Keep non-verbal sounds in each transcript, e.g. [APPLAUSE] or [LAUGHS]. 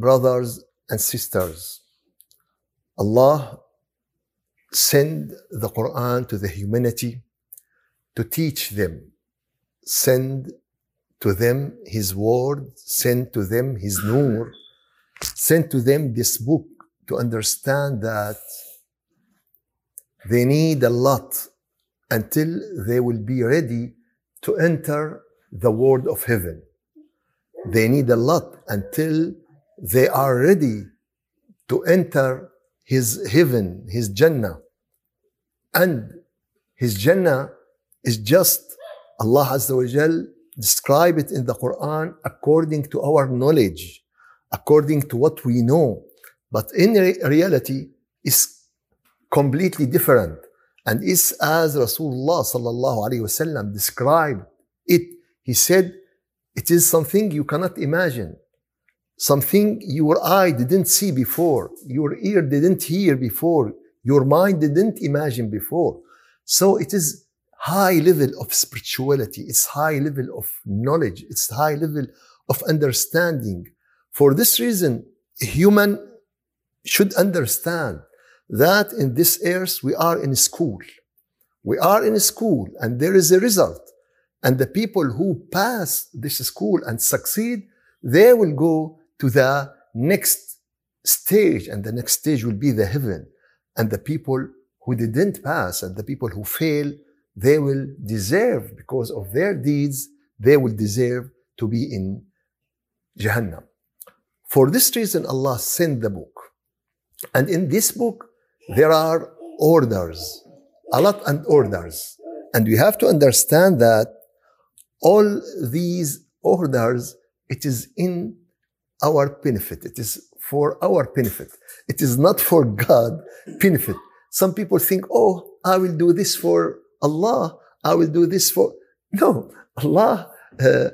Brothers and sisters, Allah send the Quran to the humanity to teach them, send to them His word, send to them His nur, send to them this book to understand that they need a lot until they will be ready to enter the world of heaven. They need a lot until they are ready to enter his heaven, his Jannah. And his Jannah is just Allah Azza wa Jal describe it in the Quran according to our knowledge, according to what we know. But in re- reality, is completely different and is as Rasulullah sallallahu alaihi wasallam described it. He said, it is something you cannot imagine, something your eye didn't see before, your ear didn't hear before, your mind didn't imagine before. So it is high level of spirituality, it's high level of knowledge, it's high level of understanding. For this reason, human should understand that in this earth we are in school. We are in school and there is a result. And the people who pass this school and succeed, they will go to the next stage and the next stage will be the heaven. And the people who didn't pass and the people who fail, they will deserve because of their deeds, they will deserve to be in Jahannam. For this reason, Allah sent the book. And in this book, there are orders, a lot and orders. And we have to understand that all these orders, it is in our benefit. It is for our benefit. It is not for God benefit. Some people think, oh, I will do this for Allah. I will do this for. No, Allah uh,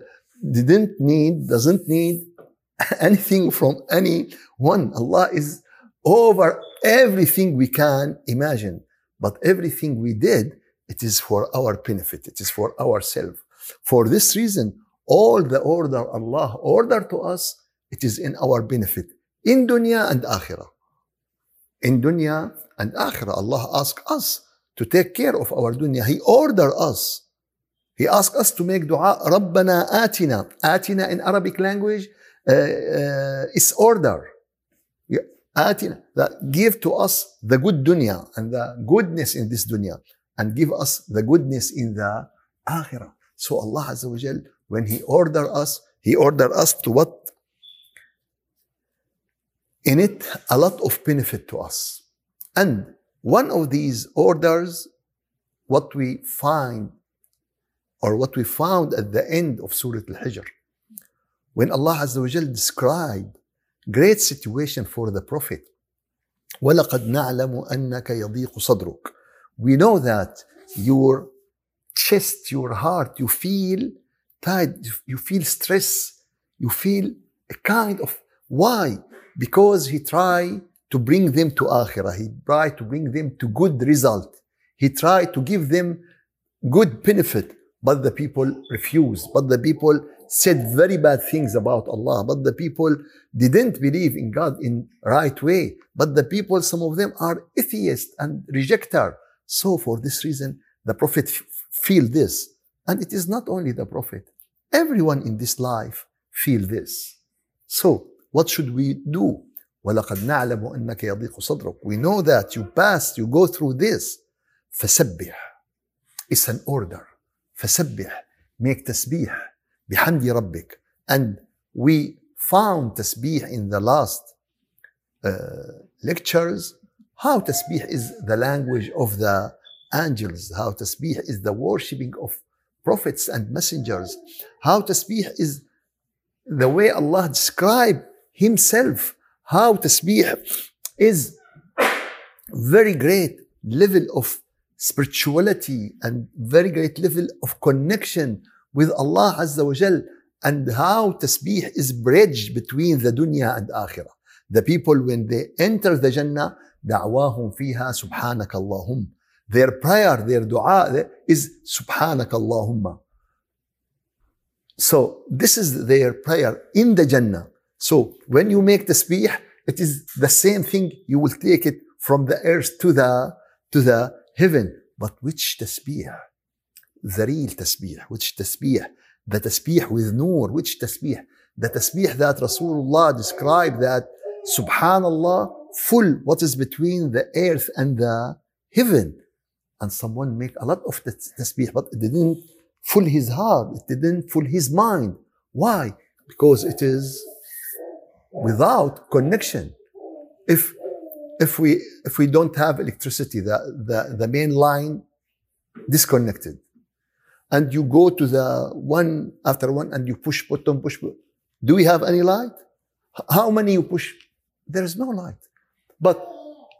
didn't need, doesn't need anything from anyone. Allah is over everything we can imagine. But everything we did, it is for our benefit. It is for ourselves. For this reason, all the order Allah ordered to us, it is in our benefit. In dunya and akhirah. In dunya and akhirah, Allah asked us to take care of our dunya. He ordered us. He asked us to make dua, رَبَّنَا آتِنا. آتِنا in Arabic language uh, uh, is order. آتنا. That give to us the good dunya and the goodness in this dunya and give us the goodness in the akhirah. So Allah Azza wa Jal, when He order us, He order us to what? In it, a lot of benefit to us. And one of these orders, what we find or what we found at the end of Surah Al-Hijr, when Allah Azza wa Jal described great situation for the Prophet. وَلَقَدْ نَعْلَمُ أَنَّكَ يَضِيقُ صَدْرُكَ We know that your chest, your heart, you feel tired, you feel stress, you feel a kind of why? Because he tried to bring them to akhirah. He tried to bring them to good result. He tried to give them good benefit, but the people refused. But the people said very bad things about Allah, but the people didn't believe in God in right way. But the people, some of them are atheists and rejecter. So for this reason, the Prophet feel this. And it is not only the Prophet. Everyone in this life feel this. So what should we do? وَلَقَدْ نَعْلَمُ أَنَّكَ يَضِيقُ صَدْرُكَ We know that you passed, you go through this. فَسَبِّحْ It's an order. فَسَبِّحْ Make tasbih. بحمد ربك and we found tasbih in the last uh, lectures how tasbih is the language of the angels how tasbih is the worshipping of prophets and messengers how tasbih is the way Allah described himself how tasbih is very great level of spirituality and very great level of connection with Allah Azza wa Jal and how tasbih is bridged between the dunya and akhirah. The people when they enter the Jannah, دعواهم فيها سبحانك اللهم. Their prayer, their dua is سبحانك اللهم. So this is their prayer in the Jannah. So when you make tasbih, it is the same thing. You will take it from the earth to the to the heaven. But which tasbih? The real tasbih. Which tasbih? The tasbih with nur. Which tasbih? The tasbih that Rasulullah described that Subhanallah, full what is between the earth and the heaven. And someone make a lot of tasbih, but it didn't full his heart. It didn't full his mind. Why? Because it is without connection. If if we if we don't have electricity, the, the, the main line disconnected, and you go to the one after one and you push button, push button, do we have any light? How many you push? There is no light. But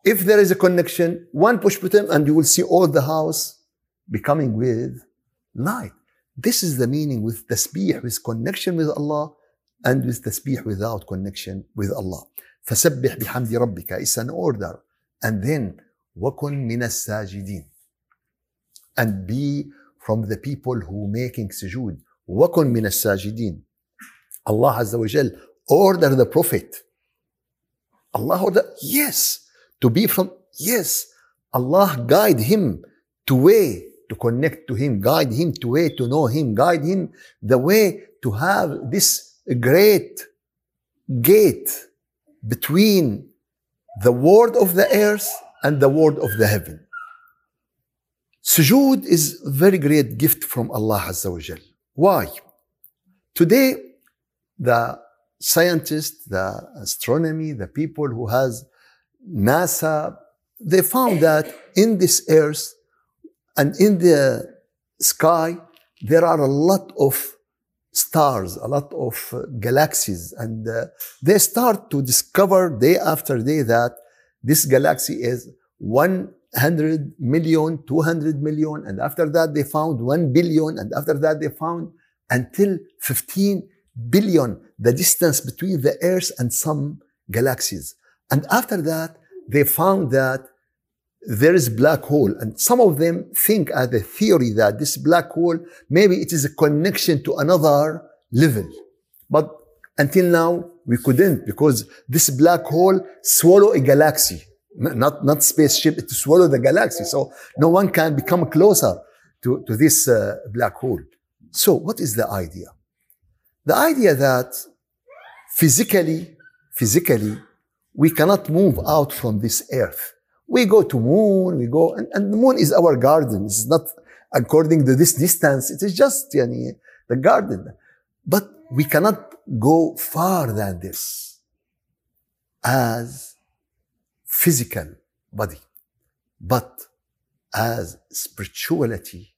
if there is a connection, one push button and you will see all the house becoming with light. This is the meaning with tasbih, with connection with Allah and with tasbih without connection with Allah. فسبح بحمد ربك is an order and then وكن من الساجدين and be from the people who making sujood وكن من الساجدين Allah Azza wa Jal order the prophet Allah order yes to be from yes Allah guide him to way to connect to him guide him to way to know him guide him the way to have this great gate between the world of the earth and the world of the heaven. Sujood is a very great gift from Allah Azza wa Jal. Why? Today, the scientists, the astronomy, the people who has NASA, they found that in this earth and in the sky, there are a lot of stars, a lot of uh, galaxies, and uh, they start to discover day after day that this galaxy is 100 million, 200 million, and after that they found 1 billion, and after that they found until 15 billion the distance between the Earth and some galaxies. And after that, they found that there is black hole. And some of them think as a theory that this black hole maybe it is a connection to another level. But until now we couldn't because this black hole swallow a galaxy. Not not spaceship it swallow the galaxy. So no one can become closer to, to this uh, black hole. So what is the idea? The idea that physically physically we cannot move out from this earth we go to moon, we go, and, and the moon is our garden. It's not according to this distance. It is just the garden. But we cannot go far than this as physical body. But as spirituality,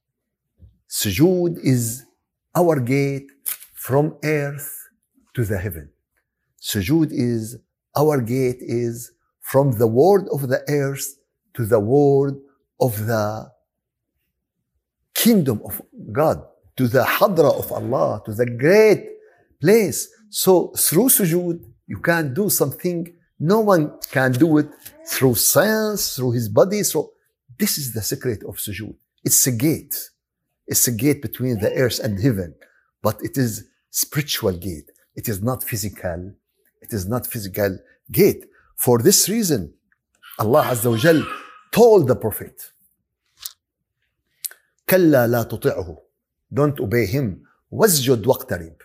sujood is our gate from earth to the heaven. Sujood is our gate is from the world of the earth to the world of the kingdom of God, to the hadra of Allah, to the great place. So through sujood, you can do something no one can do it through science, through his body. So this is the secret of sujood. It's a gate. It's a gate between the earth and heaven, but it is spiritual gate. It is not physical. It is not physical gate. For this reason, Allah Azza wa Jal told the Prophet, كلا لا تطعه Don't obey him. واسجد واقترب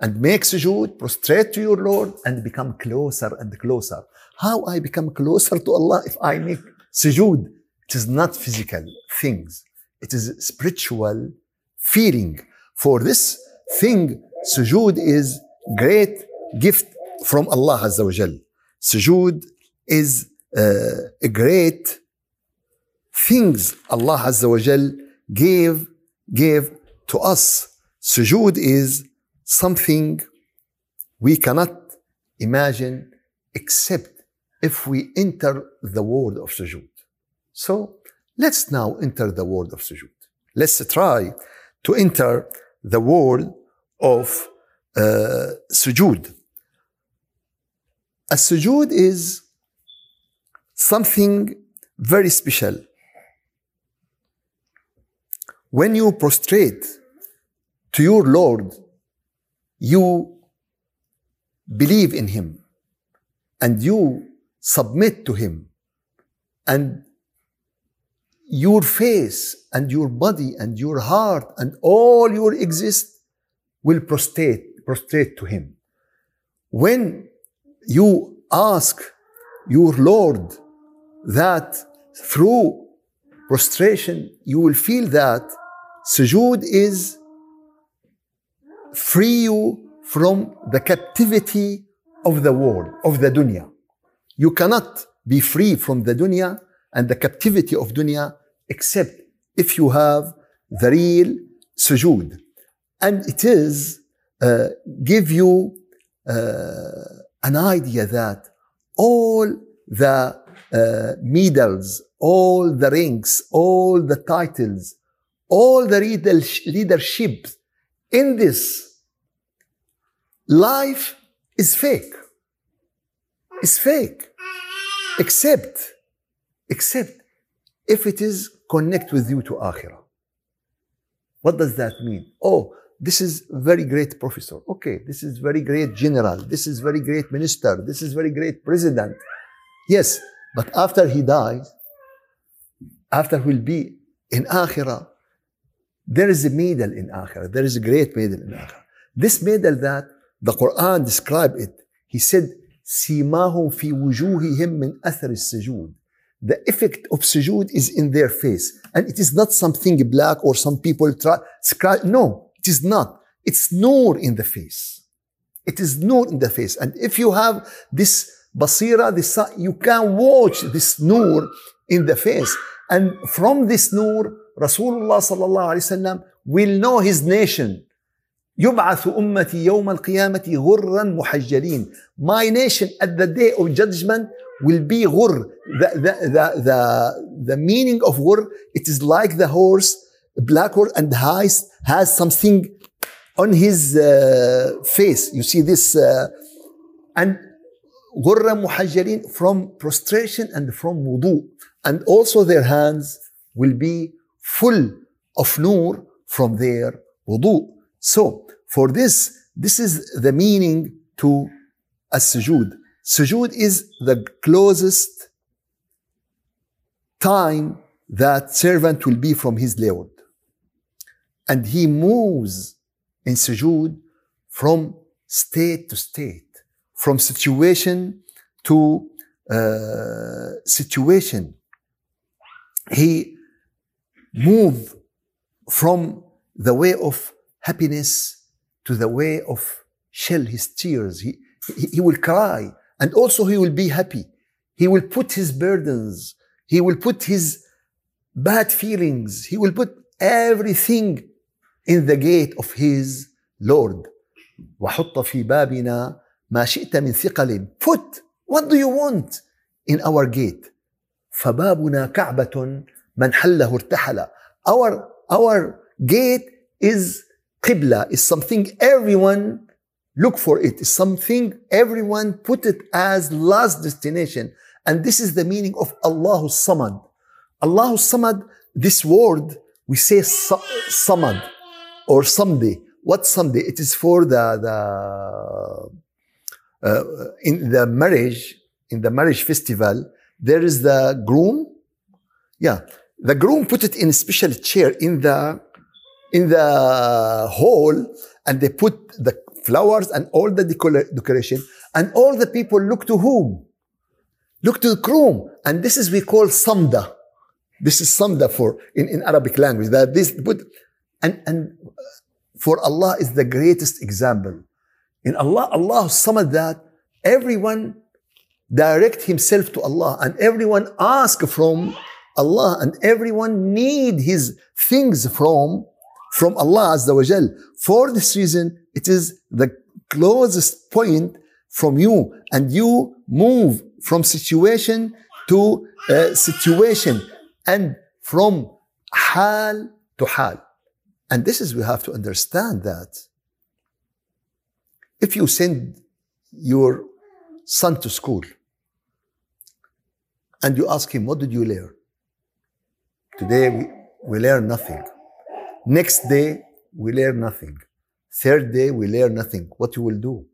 and make sujood, prostrate to your Lord and become closer and closer. How I become closer to Allah if I make sujood? It is not physical things. It is spiritual feeling. For this thing, sujood is great gift from Allah Azza wa Jal. Sujood is uh, a great things Allah Azza wa Jal gave, gave to us. Sujood is something we cannot imagine except if we enter the world of sujood. So let's now enter the world of sujood. Let's try to enter the world of uh, sujood. A sujood is something very special. When you prostrate to your Lord, you believe in Him and you submit to Him and your face and your body and your heart and all your exist will prostrate, prostrate to Him. When you ask your Lord that through prostration, you will feel that sujood is free you from the captivity of the world, of the dunya. You cannot be free from the dunya and the captivity of dunya except if you have the real sujood. And it is uh, give you uh, an idea that all the uh, medals, all the rings, all the titles, all the leadership in this life is fake. It's fake. Except, except if it is connect with you to akhirah. What does that mean? Oh, this is very great professor. Okay, this is very great general. This is very great minister. This is very great president. Yes, but after he dies, after he'll be in akhirah, there is a medal in akhirah. There is a great medal in akhirah. This medal that the Quran described it. He said, سيماهم في وجوههم من أثر السجود. The effect of sujood is in their face. And it is not something black or some people try, scratch. No, it is not. It's nur in the face. It is nur in the face. And if you have this basira, this, you can watch this nur in the face. And from this nur, Rasulullah sallallahu alaihi wasallam will know his nation. يبعث أمتي يوم القيامة غرا محجلين. My nation at the day of judgment will be غر. The, the, the, the, the meaning of غر, it is like the horse, black horse, and has, has something on his uh, face. You see this, uh, and غر محجلين from prostration and from wudu. And also their hands will be full of nur from their wudu. So, for this, this is the meaning to as-sujood. Sujood is the closest time that servant will be from his Lord. And he moves in sujood from state to state, from situation to uh, situation. He move from the way of happiness to the way of shell his tears. He, he, he will cry and also he will be happy. He will put his burdens. He will put his bad feelings. He will put everything in the gate of his Lord. وحط في بابنا ما شئت من ثقل. Put what do you want in our gate. فبابنا كعبة من حله ارتحل. Our our gate is qibla is something everyone look for it. It's something everyone put it as last destination. And this is the meaning of Allahu Samad. Allahu Samad, this word, we say Samad or someday. What someday? It is for the, the uh, in the marriage, in the marriage festival, there is the groom. Yeah. The groom put it in a special chair in the in the hall and they put the flowers and all the decoration and all the people look to whom? Look to the groom. And this is we call samda. This is samda for in, in Arabic language. That this put and and for Allah is the greatest example. In Allah, Allah samad that everyone direct himself to Allah and everyone ask from Allah and everyone need his things from from Allah Azza wa. For this reason, it is the closest point from you and you move from situation to uh, situation and from hal to hal. And this is, we have to understand that if you send your son to school and you ask him, what did you learn? Today we, we learn nothing. Next day, we learn nothing. Third day, we learn nothing. What you will do?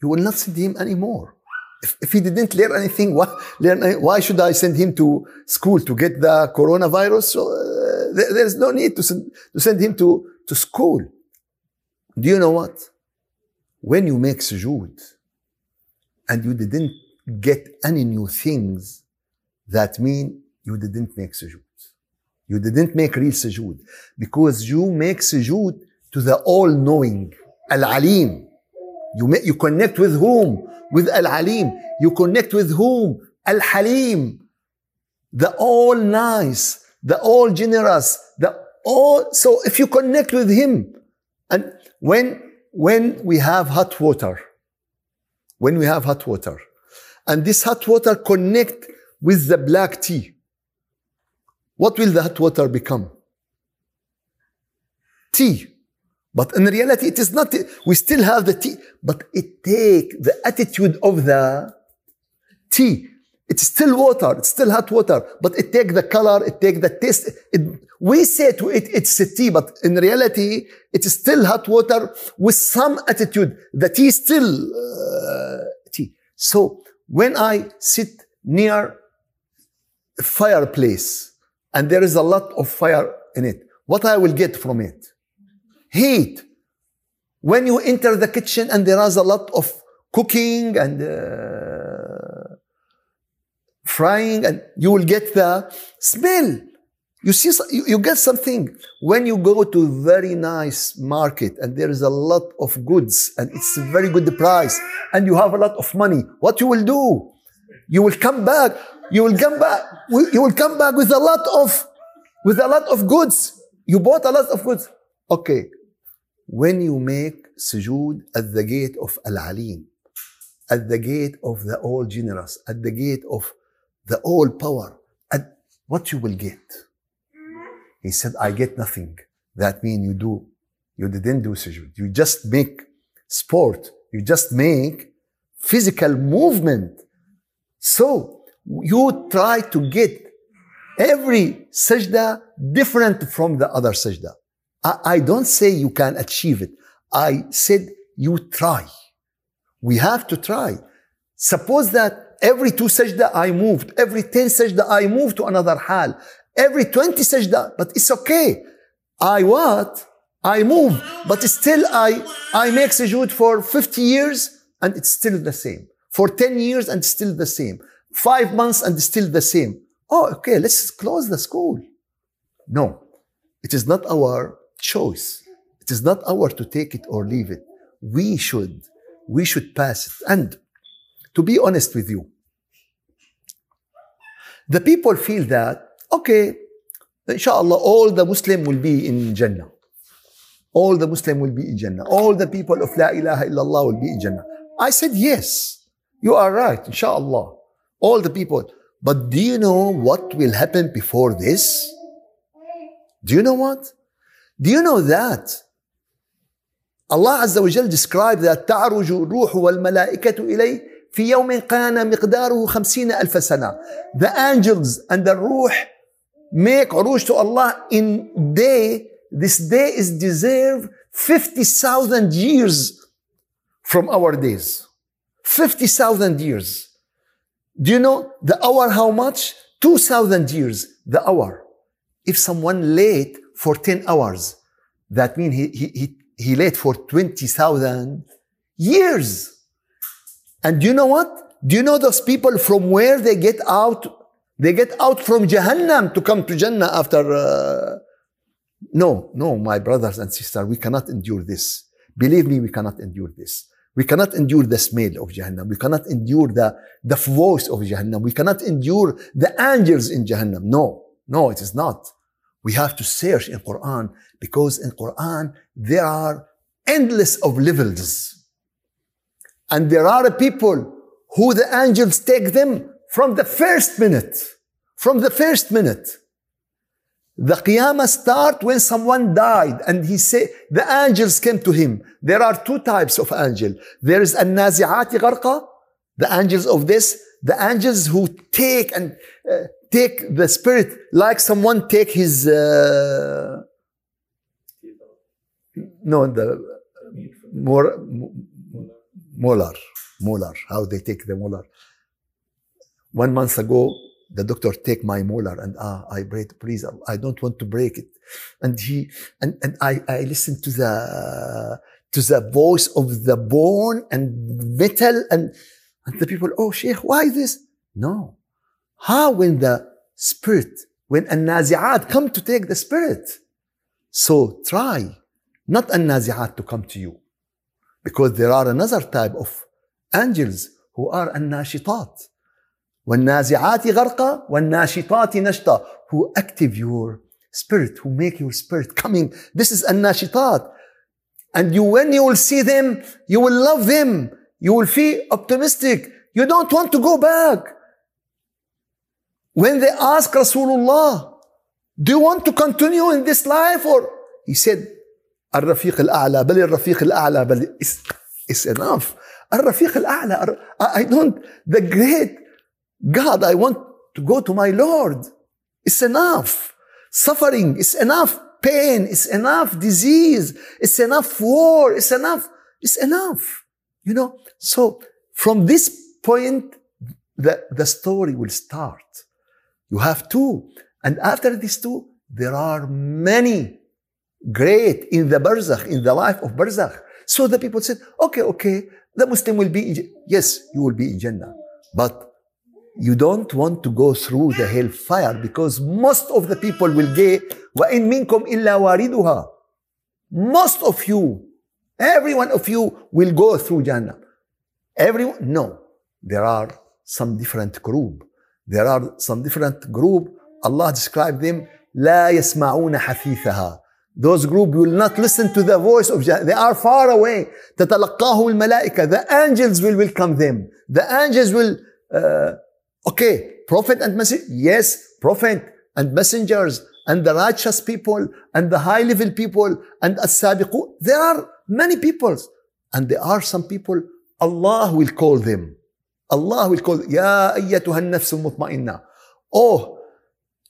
you will not send him anymore. If, if he didn't learn anything, why, learn, why should I send him to school to get the coronavirus? Uh, There, there's no need to send, to send him to, to school. Do you know what? When you make sujood and you didn't get any new things, that mean you didn't make sujood. You didn't make real sujood because you make sujood to the all-knowing, Al-Alim. You, make, you connect with whom? With Al-Alim. You connect with whom? Al-Halim. The all nice, the all generous, the all, so if you connect with him, and when, when we have hot water, when we have hot water, and this hot water connect with the black tea, what will the hot water become? Tea. But in reality, it is not, we still have the tea, but it take the attitude of the tea. It's still water, it's still hot water, but it take the color, it take the taste. It, we say to it, it's tea, but in reality, it's still hot water with some attitude. The tea is still uh, tea. So when I sit near a fireplace and there is a lot of fire in it, what I will get from it? Heat. When you enter the kitchen and there is a lot of cooking and uh, frying, and you will get the smell. You see, you get something. When you go to a very nice market and there is a lot of goods and it's a very good price and you have a lot of money, what you will do? You will come back. You will come back. You will come back with a lot of, with a lot of goods. You bought a lot of goods. Okay. When you make sujood at the gate of Al-Alim, at the gate of the all generous, at the gate of the all power, And what you will get? He said, I get nothing. That means you do, you didn't do sujood. You just make sport. You just make physical movement. So you try to get every sajda different from the other sajda. I, I don't say you can achieve it. I said you try. We have to try. Suppose that every two sajda I moved, every 10 sajda I moved to another hal, every 20 sajda, but it's okay. I what? I move, but still I, I make sujood for 50 years and it's still the same. For 10 years and still the same. Five months and still the same. Oh, okay, let's close the school. No, it is not our choice. It is not our to take it or leave it. We should, we should pass it. And to be honest with you, the people feel that, okay, inshallah, all the Muslim will be in Jannah. All the Muslim will be in Jannah. All the people of La ilaha illallah will be in Jannah. I said, yes, you are right, inshallah. All the people. But do you know what will happen before this? Do you know what? Do you know that? Allah Azza wa Jal described that تعرج الروح والملائكة إليه في يوم كان مقداره خمسين ألف سنة. The angels and the ruh make عروج to Allah in day. This day is deserved 50,000 years from our days. 50,000 years. Do you know the hour how much? 2,000 years, the hour. If someone late for 10 hours, that means he, he, he, he late for 20,000 years. And do you know what? Do you know those people from where they get out? They get out from Jahannam to come to Jannah after. Uh... No, no, my brothers and sisters, we cannot endure this. Believe me, we cannot endure this. We cannot endure the smell of Jahannam. We cannot endure the, the voice of Jahannam. We cannot endure the angels in Jahannam. No, no, it is not. We have to search in Quran because in Quran there are endless of levels. And there are people who the angels take them from the first minute. From the first minute. The Qiyamah start when someone died and he said, the angels came to him. There are two types of angel. There is an-nazi'ati gharqa, the angels of this, the angels who take and uh, take the spirit like someone take his, uh, no, the more, molar, molar, how they take the molar. One month ago, the doctor take my molar and ah, I break, please, I don't want to break it. And he, and, and I, I listen to the, to the voice of the bone and metal and, and the people, oh, Sheikh, why this? No. How when the spirit, when an-nazi'at come to take the spirit? So try not an-nazi'at to come to you. Because there are another type of angels who are الناشطات والنازعات غرقا والناشطات نشطا who active your spirit who make your spirit coming this is الناشطات and you when you will see them you will love them you will feel optimistic you don't want to go back when they ask Rasulullah do you want to continue in this life or he said الرفيق الأعلى بل الرفيق الأعلى بل it's, it's enough الرفيق الأعلى I don't the great God I want to go to my Lord it's enough suffering is enough pain is enough disease it's enough war it's enough it's enough you know so from this point the, the story will start you have two and after these two there are many great in the barzakh, in the life of barzakh. So the people said, okay, okay, the Muslim will be in, yes, you will be in Jannah. But you don't want to go through the hellfire because most of the people will get, وَإِن مِنكُمْ إِلَّا وَارِدُهَا Most of you, every one of you will go through Jannah. Everyone, no. There are some different group. There are some different group. Allah described them, لا يسمعون حثيثها those group will not listen to the voice of Jannah. They are far away. تتلقاهم الملائكة. The angels will welcome them. The angels will, uh, okay, prophet and messenger. Yes, prophet and messengers and the righteous people and the high level people and as-sabiqun. There are many peoples. And there are some people, Allah will call them. Allah will call, Ya أيتها النفس المطمئنة. Oh,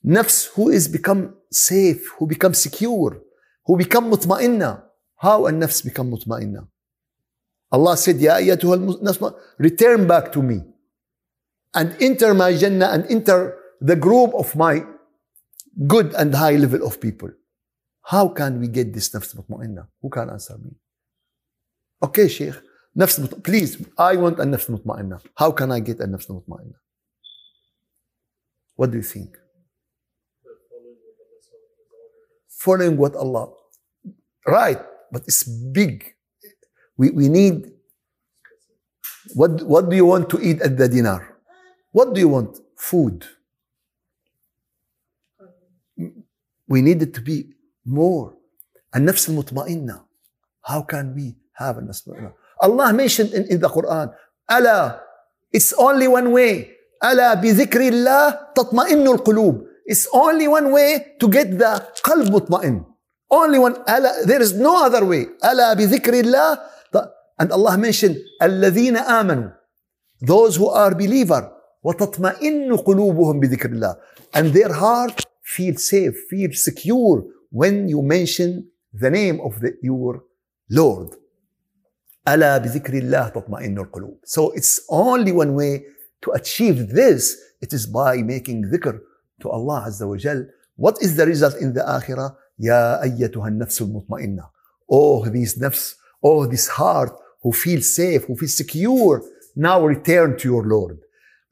nafs who is become safe, who become secure Who become مطمئنة how النفس become مطمئنة Allah said يا أيتها النفس return back to me and enter my Jannah and enter the group of my good and high level of people how can we get this نفس مطمئنة who can answer me okay شيخ نفس مط... please I want النفس مطمئنة how can I get النفس مطمئنة what do you think following what Allah. Right, but it's big. We, we need. What, what do you want to eat at the dinner? What do you want? Food. We need it to be more. النفس المطمئنة. How can we have a nafs Allah mentioned in, in the Quran, Allah, it's only one way. ألا بذكر الله تطمئن القلوب. It's only one way to get the qalb mutma'in. Only one. There is no other way. ألا بذكر الله. And Allah mentioned الذين آمنوا. Those who are believer. وتطمئن قلوبهم بذكر الله. And their heart feel safe, feel secure when you mention the name of the, your Lord. ألا بذكر الله تطمئن القلوب. So it's only one way to achieve this. It is by making dhikr to Allah Azza wa Jal. What is the result in the Akhirah? Ya ayyatuha nafs mutma'inna. Oh, this nafs, oh, this heart who feels safe, who feels secure. Now return to your Lord.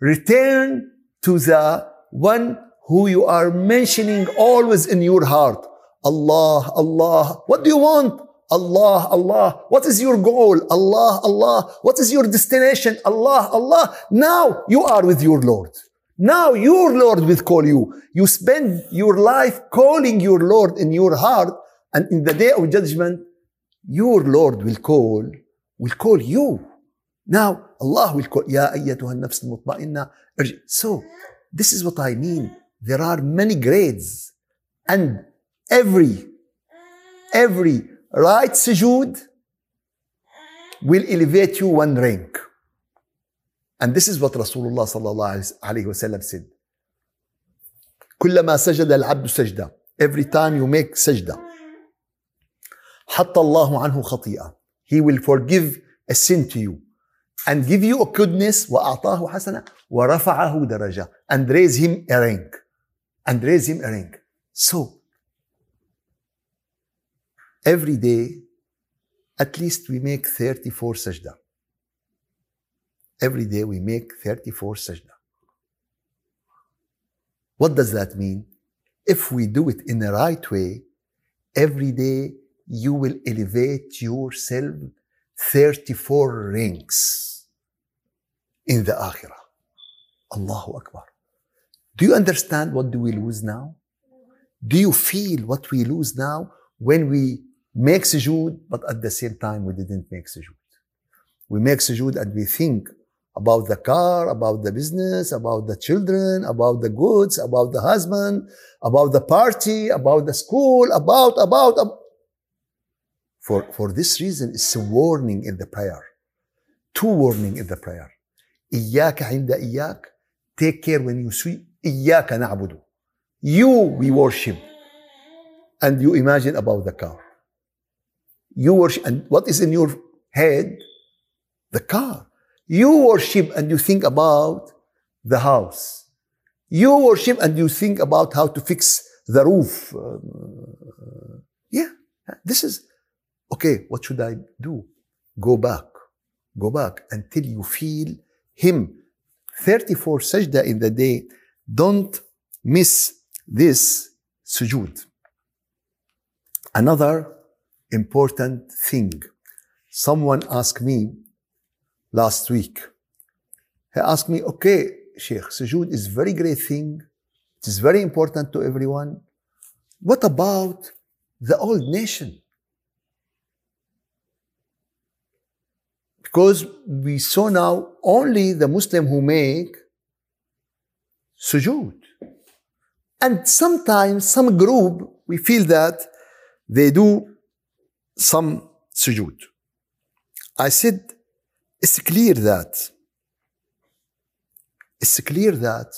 Return to the one who you are mentioning always in your heart. Allah, Allah. What do you want? Allah, Allah. What is your goal? Allah, Allah. What is your destination? Allah, Allah. Now you are with your Lord. Now your Lord will call you. You spend your life calling your Lord in your heart, and in the day of judgment, your Lord will call, will call you. Now Allah will call. So, this is what I mean. There are many grades, and every, every right sujood will elevate you one rank. And this is what Rasulullah sallallahu alayhi wasallam said. كلما سجد العبد سجدة Every time you make سجدة حط الله عنه خطيئة He will forgive a sin to you and give you a goodness وأعطاه حسنة ورفعه درجة and raise him a rank and raise him a rank so every day at least we make 34 sajda every day we make 34 sajda what does that mean if we do it in the right way every day you will elevate yourself 34 ranks in the akhirah. Allahu Akbar. Do you understand what do we lose now? Do you feel what we lose now when we make sujood, but at the same time we didn't make sujood? We make sujood and we think about the car, about the business, about the children, about the goods, about the husband, about the party, about the school, about, about, about. For, for this reason, it's a warning in the prayer. Two warning in the prayer. إياك عند إياك. Take care when you see إياك نعبد. You we worship. And you imagine about the car. You worship, and what is in your head? The car. You worship and you think about the house. You worship and you think about how to fix the roof. Uh, yeah, this is okay, what should I do? Go back. Go back until you feel Him. 34 sajda in the day. Don't miss this sujood. Another important thing. Someone asked me last week. He asked me, okay, Sheikh, sujood is very great thing. It is very important to everyone. What about the old nation? Because we saw now only the Muslim who make sujood. And sometimes some group, we feel that they do some sujood. I said, it's clear that it's clear that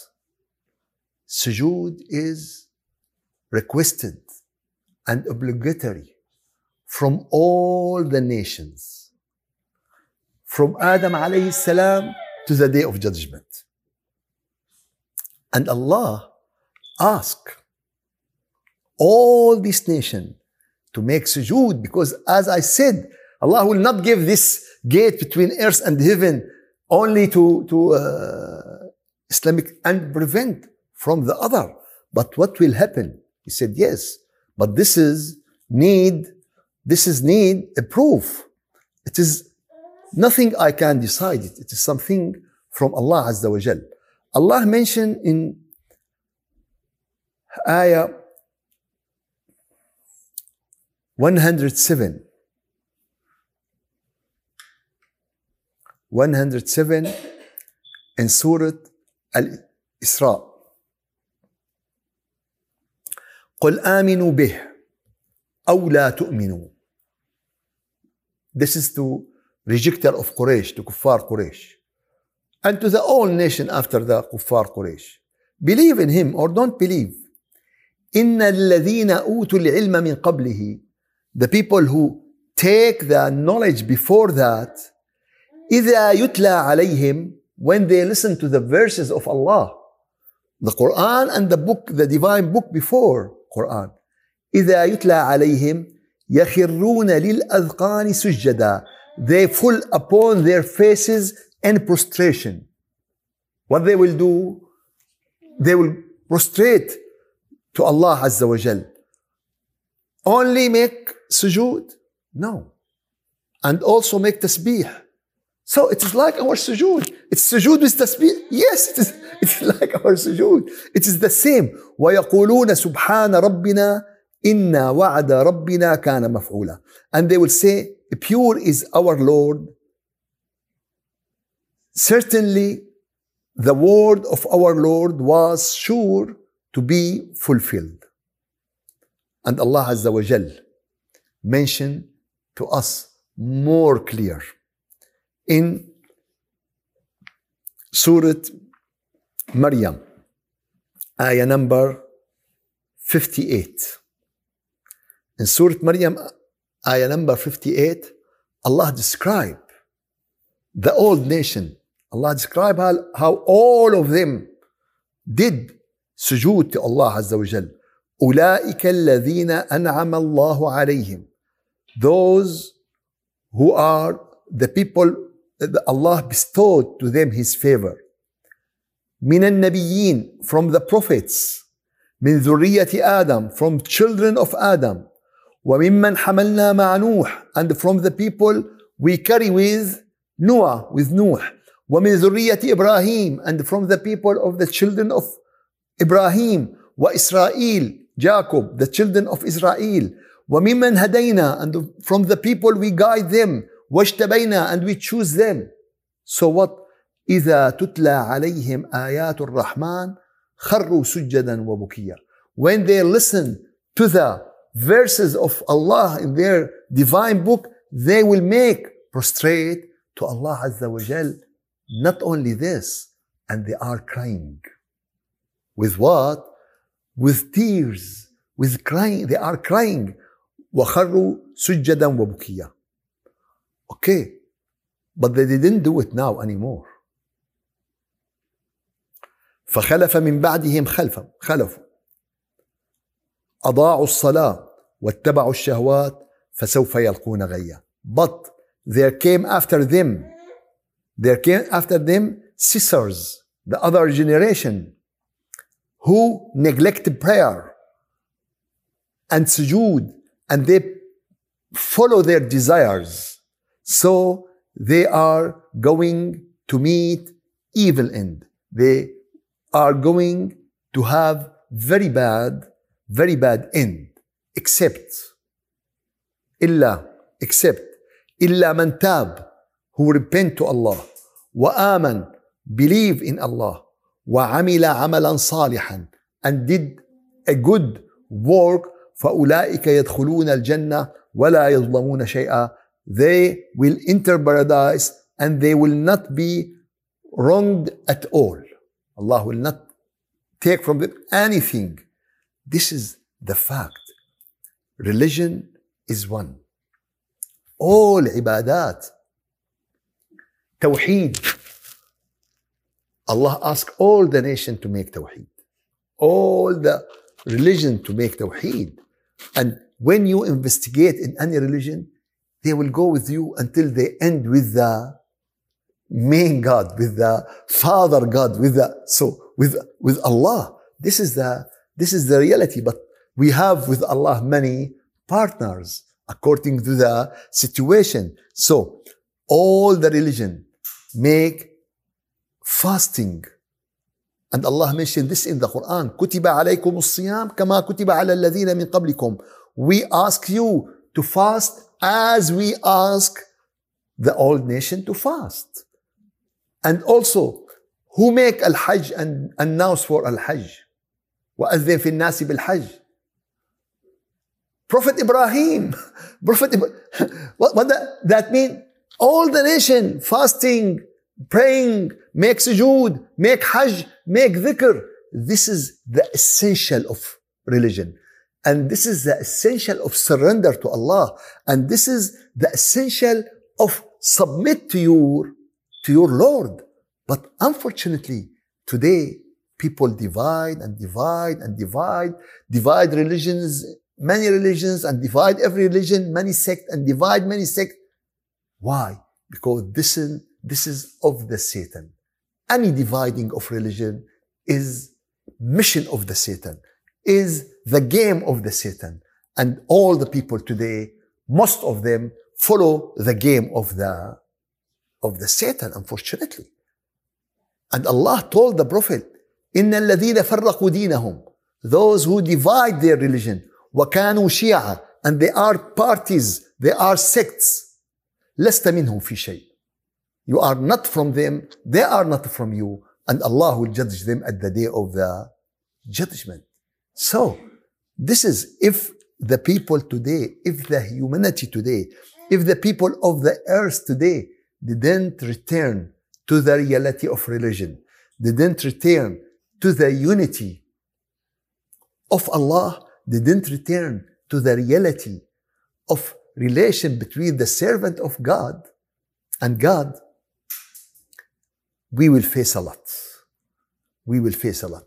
sujood is requested and obligatory from all the nations. From Adam alayhi salam to the day of judgment. And Allah ask all this nation to make sujood because as I said Allah will not give this gate between earth and heaven only to, to uh, Islamic and prevent from the other. But what will happen? He said, yes, but this is need, this is need a proof. It is nothing I can decide it. It is something from Allah Azza wa Jal. Allah mentioned in ayah 107 107 in Surah Al-Isra. قل آمنوا به أو لا تؤمنوا. This is to rejecter of Quraysh, to Kuffar Quraysh. And to the whole nation after the Kuffar Quraysh. Believe in him or don't believe. إن الذين أوتوا العلم من قبله The people who take the knowledge before that إذا يتلى عليهم when they listen to the verses of Allah the Quran and the book the divine book before Quran إذا يتلى عليهم يخرون للأذقان سجدا they fall upon their faces in prostration what they will do they will prostrate to Allah Azza wa Jal only make sujood no and also make tasbih So it is like our sujood. It's sujood with tasbih. Yes, it is, [LAUGHS] it's like our sujood. It is the same. وَيَقُولُونَ سُبْحَانَ رَبِّنَا إِنَّا وَعَدَ رَبِّنَا كَانَ مَفْعُولًا And they will say, pure is our Lord. Certainly, the word of our Lord was sure to be fulfilled. And Allah Azza wa Jal mentioned to us more clear in Surah Maryam, ayah number 58. In Surah Maryam, ayah number 58, Allah described the old nation. Allah described how, how all of them did sujood to Allah Azza wa Jal. أولئك الذين أنعم الله عليهم. Those who are the people that Allah bestowed to them His favor. من النبيين from the prophets. من ذرية آدم from children of Adam. وممن حملنا مع نوح and from the people we carry with Noah with Noah ومن ذرية إبراهيم and from the people of the children of Ibrahim وإسرائيل Jacob the children of Israel وممن هدينا and from the people we guide them واجتبينا and we choose them so what إذا تتلى عليهم آيات الرحمن خروا سجدا وبكيا when they listen to the verses of Allah in their divine book they will make prostrate to Allah Azza wa Jal not only this and they are crying with what with tears with crying they are crying وخروا سجدا وبكيا okay but they didn't do it now anymore فخلف من بعدهم خلفا خلفوا أضاعوا الصلاة واتبعوا الشهوات فسوف يلقون غيا but there came after them there came after them sisters the other generation who neglected prayer and sujood and they follow their desires so they are going to meet evil end they are going to have very bad very bad end except إلا except إلا من تاب who repent to Allah وآمن believe in Allah وعمل عملا صالحا and did a good work فأولئك يدخلون الجنة ولا يظلمون شيئا they will enter paradise and they will not be wronged at all. Allah will not take from them anything. This is the fact. Religion is one. All ibadat. Tawheed. Allah asked all the nation to make Tawheed. All the religion to make Tawheed. And when you investigate in any religion, they will go with you until they end with the main God, with the Father God, with the so with with Allah. This is the this is the reality. But we have with Allah many partners according to the situation. So all the religion make fasting. And Allah mentioned this in the Quran. كتب عليكم الصيام كما كتب على الذين من قبلكم. We ask you to fast as we ask the old nation to fast. And also, who make al-Hajj and announce for al-Hajj? وأذن في الناس بالحج. Prophet Ibrahim. [LAUGHS] Prophet Ibrahim. [LAUGHS] what, what that, that mean? All the nation fasting, praying, make sujood, make hajj, make dhikr. This is the essential of religion. And this is the essential of surrender to Allah. And this is the essential of submit to your, to your Lord. But unfortunately, today, people divide and divide and divide, divide religions, many religions, and divide every religion, many sect, and divide many sect. Why? Because this is, this is of the Satan. Any dividing of religion is mission of the Satan, is the game of the Satan. And all the people today, most of them follow the game of the, of the Satan, unfortunately. And Allah told the Prophet, إن الذين فرقوا دينهم those who divide their religion وكانوا شيعة and they are parties they are sects لست منهم في شيء you are not from them they are not from you and Allah will judge them at the day of the judgment so this is if the people today if the humanity today if the people of the earth today didn't return to the reality of religion didn't return to the unity of Allah, didn't return to the reality of relation between the servant of God and God, we will face a lot. We will face a lot.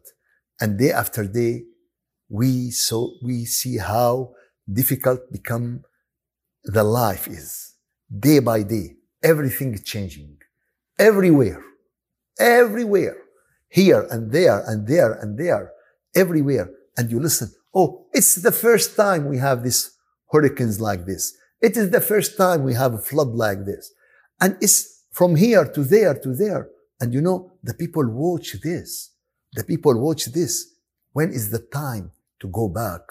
And day after day, we so we see how difficult become the life is. Day by day, everything is changing. Everywhere. Everywhere. Here and there and there and there. Everywhere. And you listen, oh, it's the first time we have this hurricanes like this. It is the first time we have a flood like this. And it's from here to there to there. And you know, the people watch this. The people watch this. When is the time to go back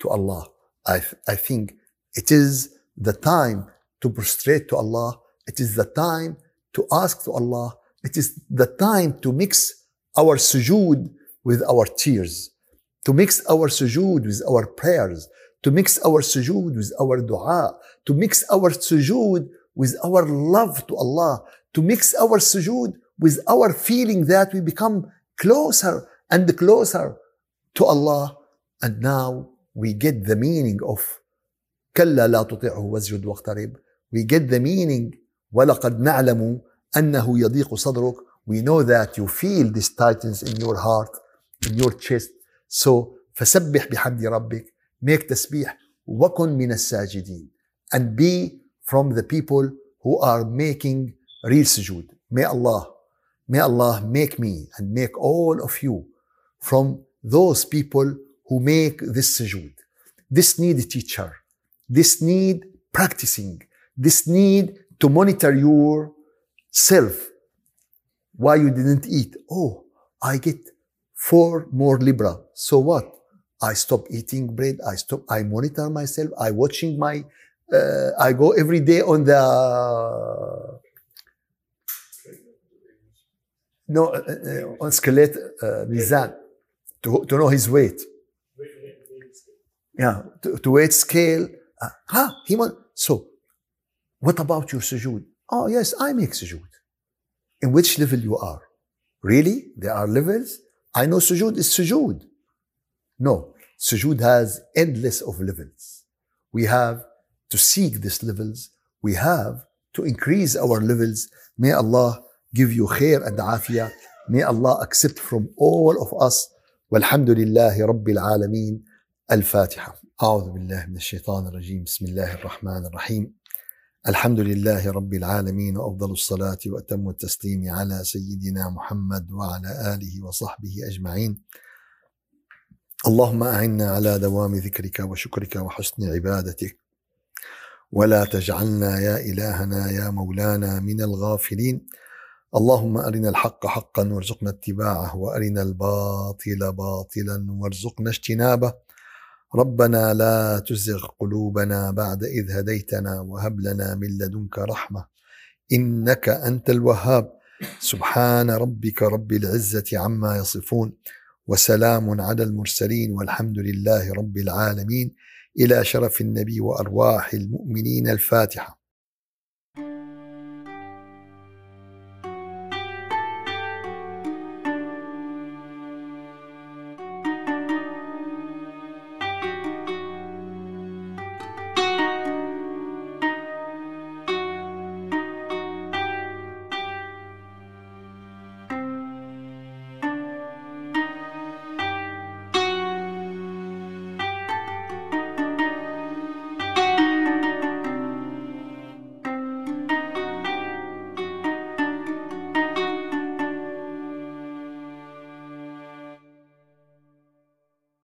to Allah? I, th- I think it is the time to prostrate to Allah. It is the time to ask to Allah. It is the time to mix our sujood with our tears, to mix our sujood with our prayers, to mix our sujood with our dua, to mix our sujood with our love to Allah, to mix our sujood with our feeling that we become closer and closer to Allah. And now we get the meaning of كلا لا تطعه واسجد واقترب. We get the meaning ولقد نعلم أنه يضيق صدرك. We know that you feel these tightness in your heart, in your chest. So فسبح بحمد ربك. Make تسبيح وكن من الساجدين. And be from the people who are making real sujood. May Allah, may Allah make me and make all of you from those people who make this sujood. This need a teacher. This need practicing. This need to monitor your self. Why you didn't eat? Oh, I get four more libra. So what? I stop eating bread. I stop. I monitor myself. I watching my. Uh, I go every day on the. No, uh, uh, on skeleton uh, mizan to, to know his weight Yeah, to, to weight scale. Uh, ah, he want. So, what about your sujood? Oh yes, I make sujood. In which level you are? Really? There are levels. I know sujood is sujood. No, sujood has endless of levels. We have to seek these levels. We have to increase our levels. May Allah give you khair and afiyah. May Allah accept from all of us. والحمد لله رب العالمين الفاتحة. أعوذ بالله من الشيطان الرجيم. بسم الله الرحمن الرحيم. الحمد لله رب العالمين وأفضل الصلاة وأتم التسليم على سيدنا محمد وعلى آله وصحبه أجمعين. اللهم أعنا على دوام ذكرك وشكرك وحسن عبادتك. ولا تجعلنا يا إلهنا يا مولانا من الغافلين. اللهم أرنا الحق حقا وارزقنا اتباعه وأرنا الباطل باطلا وارزقنا اجتنابه. ربنا لا تزغ قلوبنا بعد إذ هديتنا وهب لنا من لدنك رحمة. إنك أنت الوهاب. سبحان ربك رب العزة عما يصفون. وسلام على المرسلين والحمد لله رب العالمين. إلى شرف النبي وأرواح المؤمنين الفاتحة.